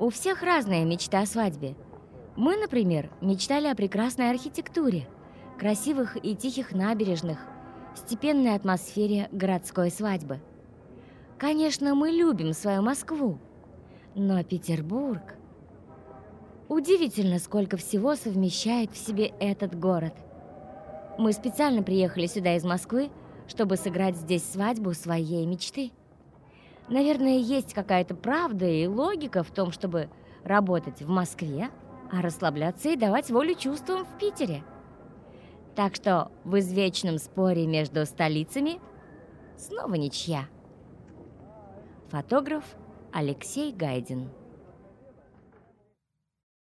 У всех разная мечта о свадьбе. Мы, например, мечтали о прекрасной архитектуре, красивых и тихих набережных, степенной атмосфере городской свадьбы. Конечно, мы любим свою Москву, но Петербург... Удивительно, сколько всего совмещает в себе этот город. Мы специально приехали сюда из Москвы, чтобы сыграть здесь свадьбу своей мечты. Наверное, есть какая-то правда и логика в том, чтобы работать в Москве, а расслабляться и давать волю чувствам в Питере. Так что в извечном споре между столицами снова ничья. Фотограф Алексей Гайдин